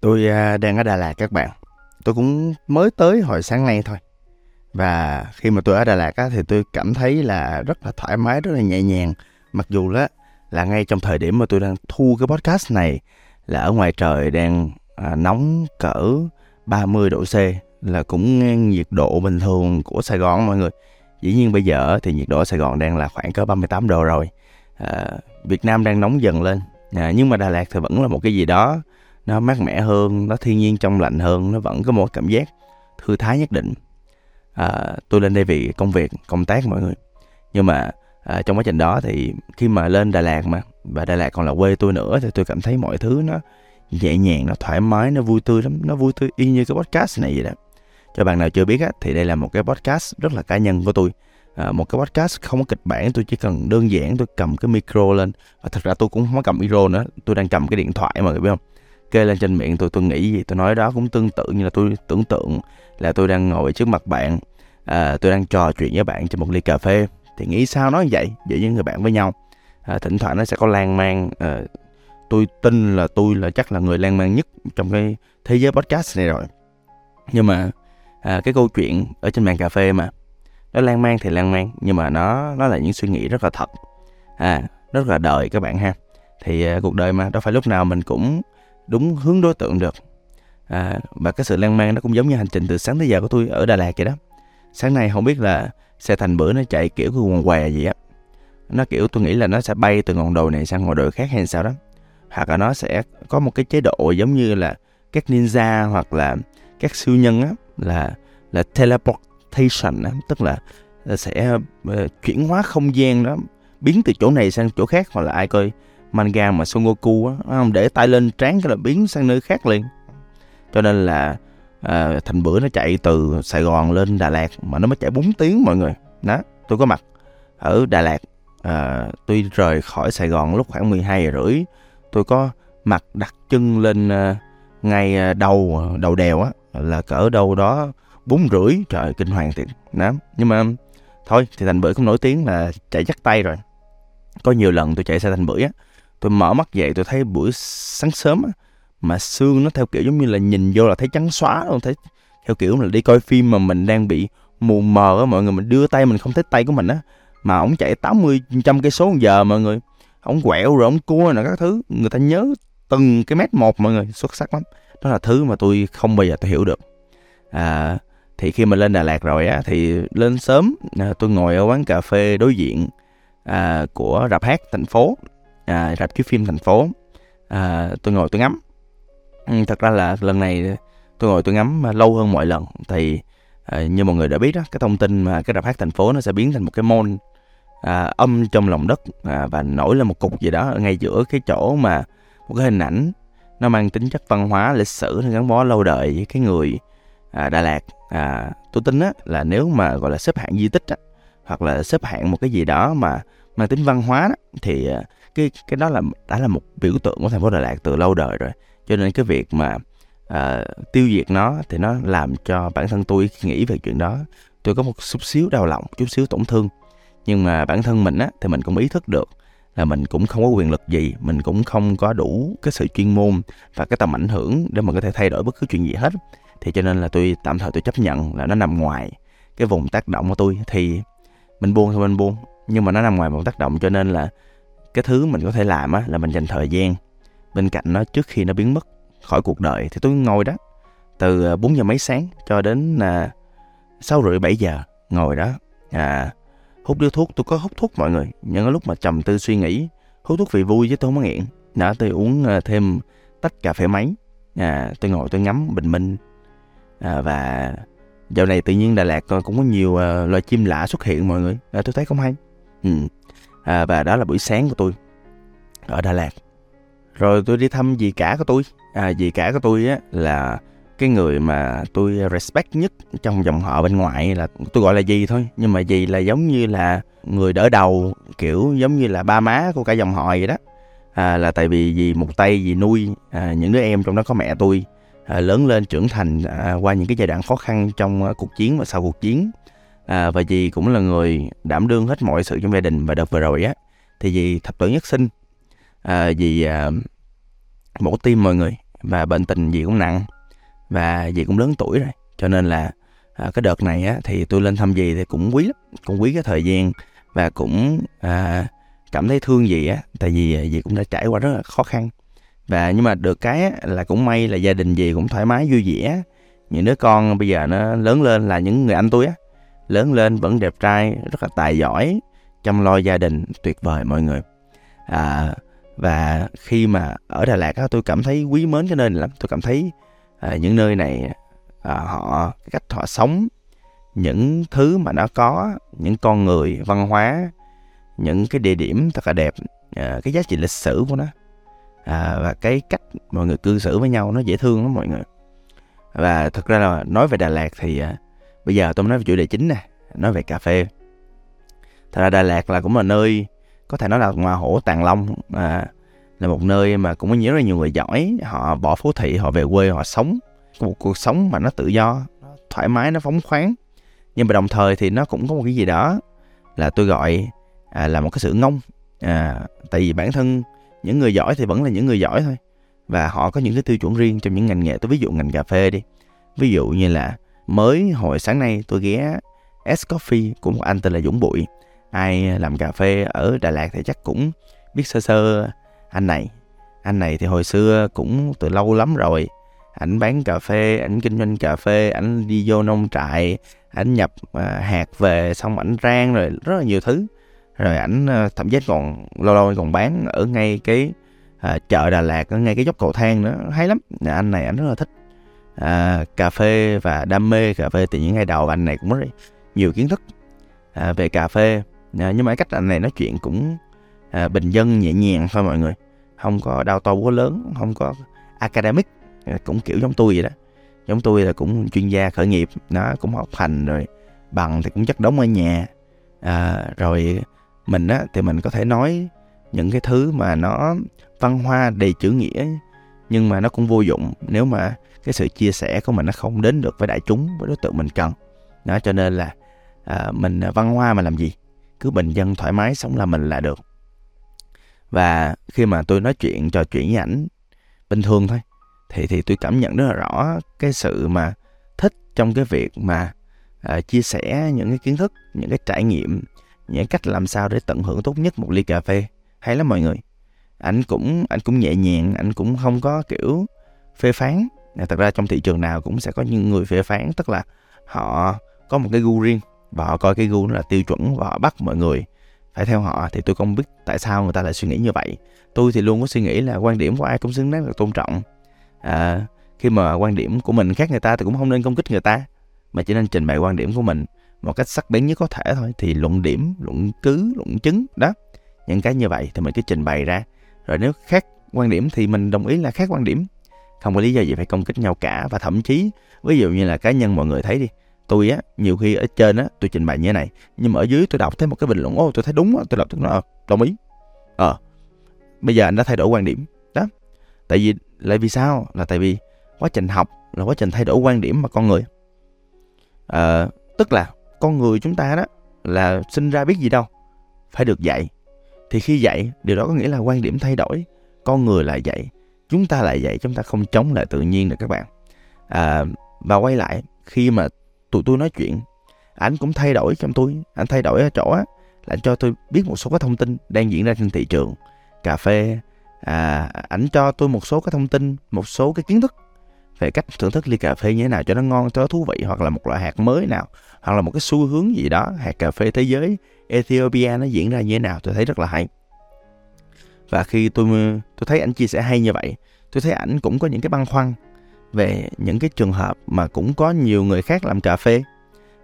Tôi à, đang ở Đà Lạt các bạn. Tôi cũng mới tới hồi sáng nay thôi. Và khi mà tôi ở Đà Lạt á, thì tôi cảm thấy là rất là thoải mái, rất là nhẹ nhàng. Mặc dù là là ngay trong thời điểm mà tôi đang thu cái podcast này là ở ngoài trời đang à, nóng cỡ 30 độ C là cũng ngang nhiệt độ bình thường của Sài Gòn mọi người. Dĩ nhiên bây giờ thì nhiệt độ ở Sài Gòn đang là khoảng cỡ 38 độ rồi. À, Việt Nam đang nóng dần lên. À, nhưng mà Đà Lạt thì vẫn là một cái gì đó nó mát mẻ hơn nó thiên nhiên trong lành hơn nó vẫn có một cảm giác thư thái nhất định. À, tôi lên đây vì công việc công tác mọi người. Nhưng mà à, trong quá trình đó thì khi mà lên Đà Lạt mà và Đà Lạt còn là quê tôi nữa thì tôi cảm thấy mọi thứ nó nhẹ nhàng nó thoải mái nó vui tươi lắm nó vui tươi y như cái podcast này vậy đó. Cho bạn nào chưa biết á, thì đây là một cái podcast rất là cá nhân của tôi. À, một cái podcast không có kịch bản tôi chỉ cần đơn giản tôi cầm cái micro lên. Và thật ra tôi cũng không có cầm micro nữa tôi đang cầm cái điện thoại mà biết không? Kê lên trên miệng tôi tôi nghĩ gì? Tôi nói đó cũng tương tự như là tôi tưởng tượng là tôi đang ngồi trước mặt bạn. À, tôi đang trò chuyện với bạn trên một ly cà phê. Thì nghĩ sao nói vậy? Giữa những người bạn với nhau. À, thỉnh thoảng nó sẽ có lan man. À, tôi tin là tôi là chắc là người lan man nhất trong cái thế giới podcast này rồi. Nhưng mà à, cái câu chuyện ở trên bàn cà phê mà nó lan man thì lan man nhưng mà nó nó là những suy nghĩ rất là thật. À rất là đời các bạn ha. Thì à, cuộc đời mà đâu phải lúc nào mình cũng đúng hướng đối tượng được. À, và cái sự lan man nó cũng giống như hành trình từ sáng tới giờ của tôi ở Đà Lạt vậy đó. Sáng nay không biết là xe thành bữa nó chạy kiểu cái quần què gì á. Nó kiểu tôi nghĩ là nó sẽ bay từ ngọn đồi này sang ngọn đồi khác hay sao đó. Hoặc là nó sẽ có một cái chế độ giống như là các ninja hoặc là các siêu nhân á là là teleportation á tức là, là sẽ uh, chuyển hóa không gian đó biến từ chỗ này sang chỗ khác hoặc là ai coi manga mà Son Goku á không? Để tay lên trán cái là biến sang nơi khác liền. Cho nên là à, thành bữa nó chạy từ Sài Gòn lên Đà Lạt mà nó mới chạy 4 tiếng mọi người. Đó tôi có mặt ở Đà Lạt. À, tôi rời khỏi Sài Gòn lúc khoảng 12 giờ rưỡi. Tôi có mặt đặt chân lên à, ngay à, đầu đầu đèo á là cỡ đâu đó bốn rưỡi. Trời kinh hoàng thiệt. Đó nhưng mà thôi thì thành bưởi cũng nổi tiếng là chạy chắc tay rồi. Có nhiều lần tôi chạy xe thành bưởi á tôi mở mắt dậy tôi thấy buổi sáng sớm á, mà xương nó theo kiểu giống như là nhìn vô là thấy trắng xóa luôn thấy theo kiểu là đi coi phim mà mình đang bị mù mờ á mọi người mình đưa tay mình không thấy tay của mình á. Mà ổng chạy 80 trăm cây số một giờ mọi người. Ổng quẹo rồi ổng cua nè các thứ. Người ta nhớ từng cái mét một mọi người. Xuất sắc lắm. Đó là thứ mà tôi không bao giờ tôi hiểu được. À, thì khi mà lên Đà Lạt rồi á thì lên sớm à, tôi ngồi ở quán cà phê đối diện à, của rạp hát thành phố à, rạp chiếu phim thành phố. À, tôi ngồi tôi ngắm. Ừ, thật ra là lần này tôi ngồi tôi ngắm lâu hơn mọi lần. Thì à, như mọi người đã biết đó cái thông tin mà cái rạp hát thành phố nó sẽ biến thành một cái môn à, âm trong lòng đất à, và nổi lên một cục gì đó ngay giữa cái chỗ mà một cái hình ảnh nó mang tính chất văn hóa lịch sử nó gắn bó lâu đời với cái người à, Đà Lạt. À, tôi tin á là nếu mà gọi là xếp hạng di tích á, hoặc là xếp hạng một cái gì đó mà mang tính văn hóa đó, thì à, cái cái đó là đã là một biểu tượng của thành phố Đà Lạt từ lâu đời rồi. Cho nên cái việc mà uh, tiêu diệt nó thì nó làm cho bản thân tôi nghĩ về chuyện đó. Tôi có một chút xíu đau lòng chút xíu tổn thương. Nhưng mà bản thân mình á thì mình cũng ý thức được là mình cũng không có quyền lực gì mình cũng không có đủ cái sự chuyên môn và cái tầm ảnh hưởng để mà có thể thay đổi bất cứ chuyện gì hết. Thì cho nên là tôi tạm thời tôi chấp nhận là nó nằm ngoài cái vùng tác động của tôi. Thì mình buông thì mình buông nhưng mà nó nằm ngoài một tác động cho nên là cái thứ mình có thể làm á là mình dành thời gian bên cạnh nó trước khi nó biến mất khỏi cuộc đời. Thì tôi ngồi đó từ à, 4 giờ mấy sáng cho đến là 6 rưỡi 7 giờ ngồi đó. À, hút điếu thuốc tôi có hút thuốc mọi người. Những cái lúc mà trầm tư suy nghĩ hút thuốc vì vui chứ tôi không có nghiện. Đã tôi uống à, thêm tách cà phê máy. À, tôi ngồi tôi ngắm bình minh. À, và dạo này tự nhiên Đà Lạt à, cũng có nhiều à, loài chim lạ xuất hiện mọi người. À, tôi thấy không hay ừ. à, và đó là buổi sáng của tôi ở Đà Lạt. Rồi tôi đi thăm dì cả của tôi. À, dì cả của tôi á là cái người mà tôi respect nhất trong dòng họ bên ngoài là tôi gọi là dì thôi. Nhưng mà dì là giống như là người đỡ đầu kiểu giống như là ba má của cả dòng họ vậy đó. À, là tại vì dì một tay dì nuôi à, những đứa em trong đó có mẹ tôi à, lớn lên trưởng thành à, qua những cái giai đoạn khó khăn trong à, cuộc chiến và sau cuộc chiến à, và dì cũng là người đảm đương hết mọi sự trong gia đình và đợt vừa rồi á. Thì dì thập tử nhất sinh. À, dì à, mổ tim mọi người và bệnh tình gì cũng nặng và gì cũng lớn tuổi rồi. Cho nên là à, cái đợt này á, thì tôi lên thăm gì thì cũng quý lắm cũng quý cái thời gian và cũng à, cảm thấy thương gì á. Tại vì à, gì cũng đã trải qua rất là khó khăn. Và nhưng mà được cái á, là cũng may là gia đình gì cũng thoải mái vui vẻ. Những đứa con bây giờ nó lớn lên là những người anh tôi á lớn lên vẫn đẹp trai rất là tài giỏi chăm lo gia đình tuyệt vời mọi người. À, và khi mà ở Đà Lạt á, tôi cảm thấy quý mến cái nơi này lắm. Tôi cảm thấy à, những nơi này à, họ cái cách họ sống những thứ mà nó có những con người văn hóa những cái địa điểm thật là đẹp à, cái giá trị lịch sử của nó. À, và cái cách mọi người cư xử với nhau nó dễ thương lắm mọi người. Và thực ra là nói về Đà Lạt thì à, bây giờ tôi mới nói về chủ đề chính nè nói về cà phê. Thật ra Đà Lạt là cũng là nơi có thể nói là ngoài hổ tàng long à, là một nơi mà cũng có rất là nhiều người giỏi. Họ bỏ phố thị họ về quê họ sống. Một cuộc sống mà nó tự do thoải mái nó phóng khoáng. Nhưng mà đồng thời thì nó cũng có một cái gì đó là tôi gọi à, là một cái sự ngông. À, tại vì bản thân những người giỏi thì vẫn là những người giỏi thôi. Và họ có những cái tiêu chuẩn riêng trong những ngành nghề. Tôi ví dụ ngành cà phê đi. Ví dụ như là mới hồi sáng nay tôi ghé S Coffee, của một anh tên là Dũng Bụi. Ai làm cà phê ở Đà Lạt thì chắc cũng biết sơ sơ anh này. Anh này thì hồi xưa cũng từ lâu lắm rồi. Ảnh bán cà phê, ảnh kinh doanh cà phê, ảnh đi vô nông trại, ảnh nhập à, hạt về, xong ảnh rang rồi rất là nhiều thứ. Rồi ảnh à, thậm chí còn, lâu lâu còn bán ở ngay cái à, chợ Đà Lạt, ở ngay cái dốc cầu thang nữa. Hay lắm. Anh này ảnh rất là thích à, cà phê và đam mê cà phê từ những ngày đầu anh này cũng rất nhiều kiến thức à, về cà phê. À, nhưng mà cách anh này nói chuyện cũng à, bình dân nhẹ nhàng thôi mọi người. Không có đau to quá lớn không có academic à, cũng kiểu giống tôi vậy đó. Giống tôi là cũng chuyên gia khởi nghiệp nó cũng học hành rồi bằng thì cũng chất đống ở nhà. À, rồi mình á thì mình có thể nói những cái thứ mà nó văn hoa đầy chữ nghĩa nhưng mà nó cũng vô dụng nếu mà cái sự chia sẻ của mình nó không đến được với đại chúng với đối tượng mình cần. Đó cho nên là à, mình à, văn hoa mà làm gì? Cứ bình dân thoải mái sống là mình là được. Và khi mà tôi nói chuyện trò chuyện với ảnh bình thường thôi thì thì tôi cảm nhận rất là rõ cái sự mà thích trong cái việc mà à, chia sẻ những cái kiến thức những cái trải nghiệm những cách làm sao để tận hưởng tốt nhất một ly cà phê. Hay lắm mọi người anh cũng anh cũng nhẹ nhàng anh cũng không có kiểu phê phán. À, thật ra trong thị trường nào cũng sẽ có những người phê phán tức là họ có một cái gu riêng và họ coi cái gu nó là tiêu chuẩn và họ bắt mọi người phải theo họ. Thì tôi không biết tại sao người ta lại suy nghĩ như vậy. Tôi thì luôn có suy nghĩ là quan điểm của ai cũng xứng đáng được tôn trọng. À, khi mà quan điểm của mình khác người ta thì cũng không nên công kích người ta mà chỉ nên trình bày quan điểm của mình một cách sắc bén nhất có thể thôi. Thì luận điểm luận cứ luận chứng đó những cái như vậy thì mình cứ trình bày ra rồi nếu khác quan điểm thì mình đồng ý là khác quan điểm. Không có lý do gì phải công kích nhau cả. Và thậm chí ví dụ như là cá nhân mọi người thấy đi tôi á nhiều khi ở trên á tôi trình bày như thế này nhưng mà ở dưới tôi đọc thấy một cái bình luận ô tôi thấy đúng á. Tôi lập tức nói ờ, đồng ý. Ờ bây giờ anh đã thay đổi quan điểm. Đó. Tại vì lại vì sao? Là tại vì quá trình học là quá trình thay đổi quan điểm mà con người. À, tức là con người chúng ta đó là sinh ra biết gì đâu phải được dạy thì khi dạy điều đó có nghĩa là quan điểm thay đổi. Con người lại dạy chúng ta lại dạy chúng ta không chống lại tự nhiên được các bạn. À, và quay lại khi mà tụi tôi nói chuyện anh cũng thay đổi trong tôi anh thay đổi ở chỗ á là anh cho tôi biết một số cái thông tin đang diễn ra trên thị trường. Cà phê à, ảnh cho tôi một số cái thông tin một số cái kiến thức về cách thưởng thức ly cà phê như thế nào cho nó ngon cho nó thú vị hoặc là một loại hạt mới nào hoặc là một cái xu hướng gì đó hạt cà phê thế giới Ethiopia nó diễn ra như thế nào tôi thấy rất là hay. Và khi tôi tôi thấy ảnh chia sẻ hay như vậy tôi thấy ảnh cũng có những cái băn khoăn về những cái trường hợp mà cũng có nhiều người khác làm cà phê.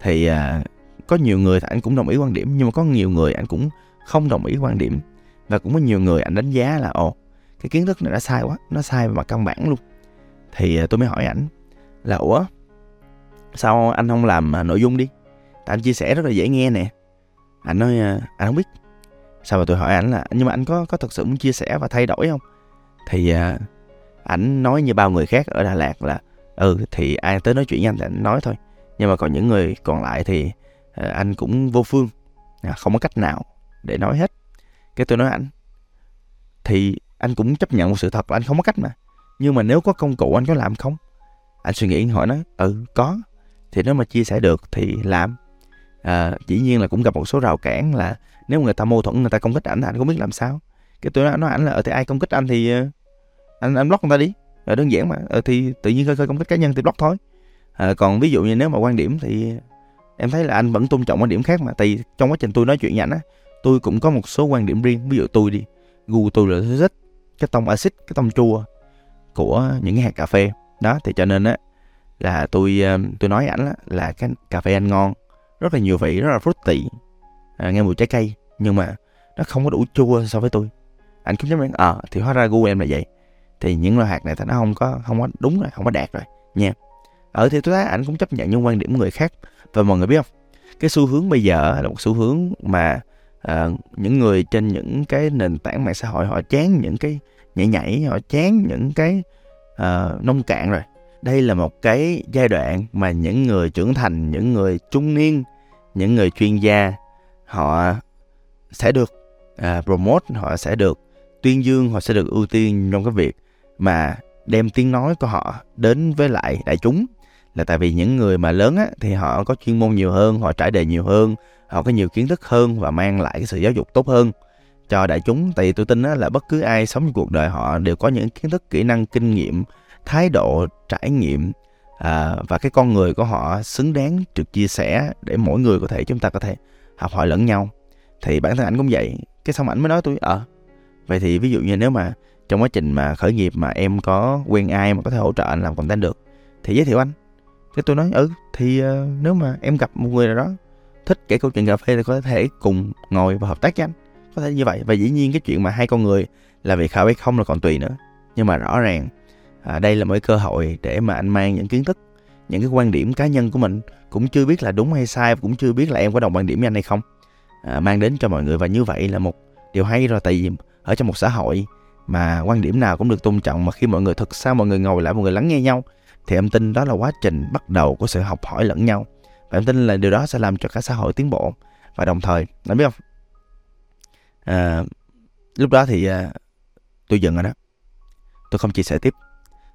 Thì à, có nhiều người thì anh cũng đồng ý quan điểm nhưng mà có nhiều người anh cũng không đồng ý quan điểm. Và cũng có nhiều người anh đánh giá là ồ cái kiến thức này đã sai quá nó sai về mặt căn bản luôn thì à, tôi mới hỏi ảnh là, ủa, sao anh không làm à, nội dung đi? Tại anh chia sẻ rất là dễ nghe nè. Anh nói à, anh không biết. Sau mà tôi hỏi ảnh là, nhưng mà anh có có thật sự muốn chia sẻ và thay đổi không? Thì ảnh nói như bao người khác ở Đà Lạt là ừ thì ai tới nói chuyện với anh thì anh nói thôi. Nhưng mà còn những người còn lại thì anh cũng vô phương không có cách nào để nói hết. Cái tôi nói ảnh, thì anh cũng chấp nhận một sự thật là anh không có cách mà nhưng mà nếu có công cụ anh có làm không? Anh suy nghĩ hỏi nó ừ có. Thì nếu mà chia sẻ được thì làm. À, dĩ nhiên là cũng gặp một số rào cản là nếu người ta mâu thuẫn người ta công kích ảnh anh không biết làm sao. Cái tôi nói, nói ảnh là ở thì ai công kích anh thì ờ, anh anh block người ta đi. À, đơn giản mà. Ờ, thì tự nhiên khơi khơi công kích cá nhân thì block thôi. À, còn ví dụ như nếu mà quan điểm thì em thấy là anh vẫn tôn trọng quan điểm khác mà. Tại vì trong quá trình tôi nói chuyện với á tôi cũng có một số quan điểm riêng. Ví dụ tôi đi gu tôi là thích cái tông axit cái tông chua của những cái hạt cà phê. Đó thì cho nên á là tôi ờ, tôi nói ảnh là, là cái cà phê anh ngon rất là nhiều vị rất là fruity à, nghe mùi trái cây nhưng mà nó không có đủ chua so với tôi. Anh cũng nhớ ờ à, thì hóa ra gu em là vậy. Thì những loại hạt này thì nó không có không có đúng rồi không có đạt rồi nha. Ở thì tôi thấy anh cũng chấp nhận những quan điểm của người khác. Và mọi người biết không? Cái xu hướng bây giờ là một xu hướng mà uh, những người trên những cái nền tảng mạng xã hội họ chán những cái nhảy nhảy họ chán những cái uh, nông cạn rồi. Đây là một cái giai đoạn mà những người trưởng thành những người trung niên những người chuyên gia họ sẽ được uh, promote họ sẽ được tuyên dương họ sẽ được ưu tiên trong cái việc mà đem tiếng nói của họ đến với lại đại chúng. Là tại vì những người mà lớn á, thì họ có chuyên môn nhiều hơn họ trải đề nhiều hơn họ có nhiều kiến thức hơn và mang lại cái sự giáo dục tốt hơn cho đại chúng. Tại vì tôi tin là bất cứ ai sống trong cuộc đời họ đều có những kiến thức kỹ năng kinh nghiệm thái độ trải nghiệm à, và cái con người của họ xứng đáng được chia sẻ để mỗi người có thể chúng ta có thể học hỏi lẫn nhau. Thì bản thân ảnh cũng vậy. Cái xong ảnh mới nói tôi ờ à, vậy thì ví dụ như nếu mà trong quá trình mà khởi nghiệp mà em có quen ai mà có thể hỗ trợ anh làm content được thì giới thiệu anh. Cái tôi nói ừ thì uh, nếu mà em gặp một người nào đó thích kể câu chuyện cà phê thì có thể cùng ngồi và hợp tác với anh có thể như vậy. Và dĩ nhiên cái chuyện mà hai con người là việc khảo hay không là còn tùy nữa. Nhưng mà rõ ràng à, đây là một cơ hội để mà anh mang những kiến thức những cái quan điểm cá nhân của mình. Cũng chưa biết là đúng hay sai cũng chưa biết là em có đồng quan điểm với anh hay không. À, mang đến cho mọi người và như vậy là một điều hay rồi. Tại vì ở trong một xã hội mà quan điểm nào cũng được tôn trọng mà khi mọi người thực sao mọi người ngồi lại mọi người lắng nghe nhau thì em tin đó là quá trình bắt đầu của sự học hỏi lẫn nhau. Và em tin là điều đó sẽ làm cho cả xã hội tiến bộ. Và đồng thời anh biết không à, lúc đó thì à, tôi dừng rồi đó. Tôi không chia sẻ tiếp.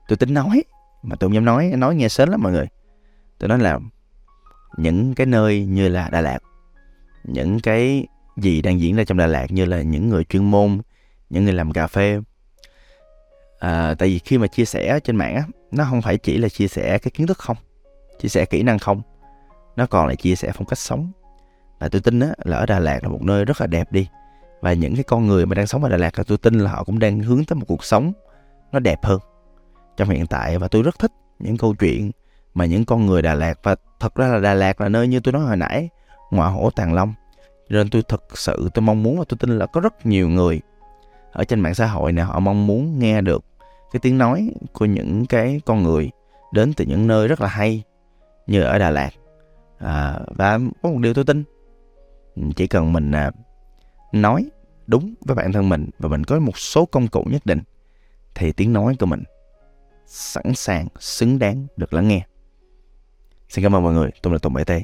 Tôi tính nói mà tôi không dám nói nói nghe sến lắm mọi người. Tôi nói là những cái nơi như là Đà Lạt những cái gì đang diễn ra trong Đà Lạt như là những người chuyên môn những người làm cà phê. À, tại vì khi mà chia sẻ trên mạng á nó không phải chỉ là chia sẻ cái kiến thức không chia sẻ kỹ năng không. Nó còn là chia sẻ phong cách sống. Và tôi tin á là ở Đà Lạt là một nơi rất là đẹp đi và những cái con người mà đang sống ở Đà Lạt là tôi tin là họ cũng đang hướng tới một cuộc sống nó đẹp hơn. Trong hiện tại và tôi rất thích những câu chuyện mà những con người Đà Lạt và thật ra là Đà Lạt là nơi như tôi nói hồi nãy ngọa hổ tàng long. Nên tôi thực sự tôi mong muốn và tôi tin là có rất nhiều người ở trên mạng xã hội này họ mong muốn nghe được cái tiếng nói của những cái con người đến từ những nơi rất là hay như ở Đà Lạt. À, và có một điều tôi tin chỉ cần mình à, nói đúng với bản thân mình và mình có một số công cụ nhất định, thì tiếng nói của mình sẵn sàng, xứng đáng được lắng nghe. Xin cảm ơn mọi người. Tôi là tùng bảy tê.